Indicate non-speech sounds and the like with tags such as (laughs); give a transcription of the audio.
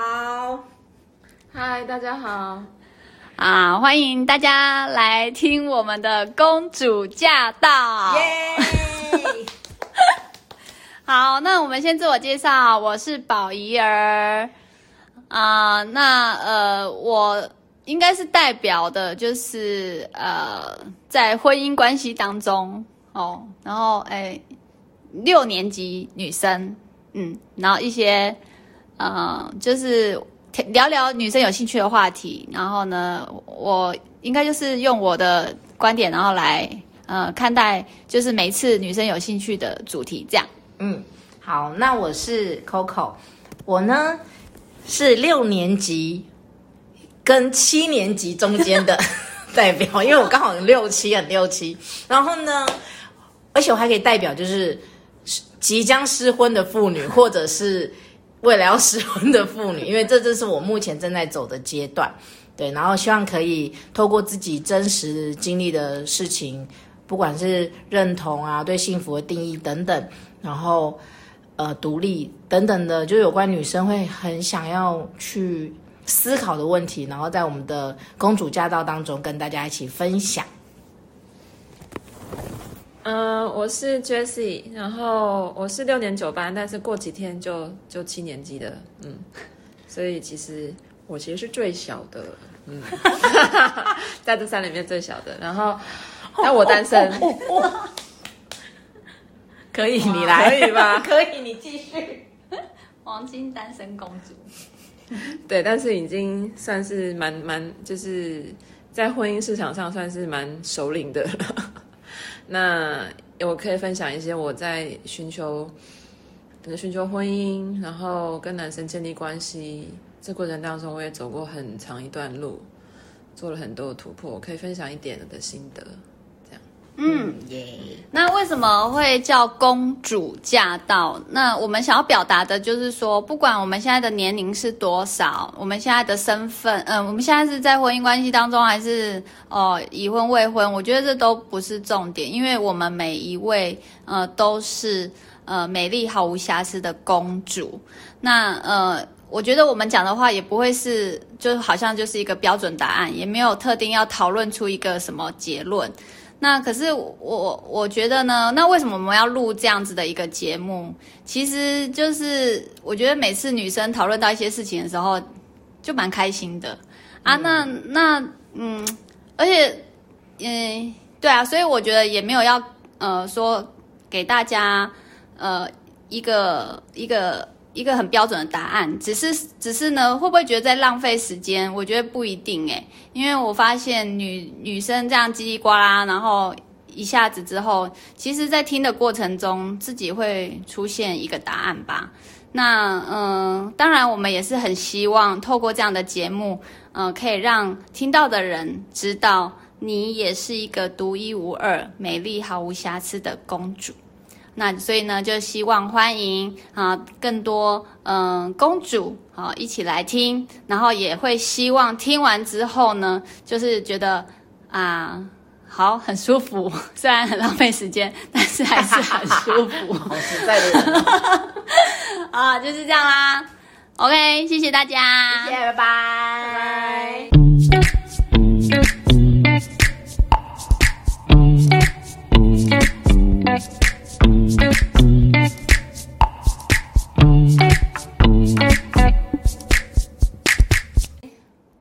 好。嗨，大家好。啊，欢迎大家来听我们的公主驾到。耶！(laughs) 好，那我们先自我介绍，我是宝仪儿。啊，那呃，我应该是代表的，就是呃，在婚姻关系当中哦，然后哎，六年级女生，嗯，然后一些呃，就是。聊聊女生有兴趣的话题，然后呢，我应该就是用我的观点，然后来呃看待，就是每次女生有兴趣的主题这样。嗯，好，那我是 Coco，我呢是六年级跟七年级中间的 (laughs) 代表，因为我刚好六七很六七，然后呢，而且我还可以代表就是即将失婚的妇女，或者是。未来要失婚的妇女，(laughs) 因为这就是我目前正在走的阶段，对，然后希望可以透过自己真实经历的事情，不管是认同啊、对幸福的定义等等，然后呃独立等等的，就有关女生会很想要去思考的问题，然后在我们的公主驾到当中跟大家一起分享。嗯、呃，我是 Jessie，然后我是六年九班，但是过几天就就七年级的，嗯，所以其实我其实是最小的，嗯，(laughs) 在这三里面最小的，然后那我单身，哦哦哦、可以你来，可以吧？(laughs) 可以，你继续，黄金单身公主，对，但是已经算是蛮蛮，就是在婚姻市场上算是蛮首领的了。那我可以分享一些我在寻求，可能寻求婚姻，然后跟男生建立关系这过程当中，我也走过很长一段路，做了很多的突破，我可以分享一点的心得。嗯耶，yeah. 那为什么会叫公主驾到？那我们想要表达的就是说，不管我们现在的年龄是多少，我们现在的身份，嗯、呃，我们现在是在婚姻关系当中，还是哦、呃、已婚未婚？我觉得这都不是重点，因为我们每一位呃都是呃美丽毫无瑕疵的公主。那呃，我觉得我们讲的话也不会是就好像就是一个标准答案，也没有特定要讨论出一个什么结论。那可是我我觉得呢，那为什么我们要录这样子的一个节目？其实就是我觉得每次女生讨论到一些事情的时候，就蛮开心的啊。嗯、那那嗯，而且嗯，对啊，所以我觉得也没有要呃说给大家呃一个一个。一个很标准的答案，只是只是呢，会不会觉得在浪费时间？我觉得不一定诶，因为我发现女女生这样叽里呱啦，然后一下子之后，其实在听的过程中，自己会出现一个答案吧。那嗯、当然我们也是很希望透过这样的节目，嗯、可以让听到的人知道，你也是一个独一无二、美丽毫无瑕疵的公主。那所以呢，就希望欢迎啊更多嗯、呃、公主啊一起来听，然后也会希望听完之后呢，就是觉得啊好很舒服，(laughs) 虽然很浪费时间，(laughs) 但是还是很舒服。(laughs) 好实在的人啊，就是这样啦。OK，谢谢大家，谢谢。拜拜。Thank you.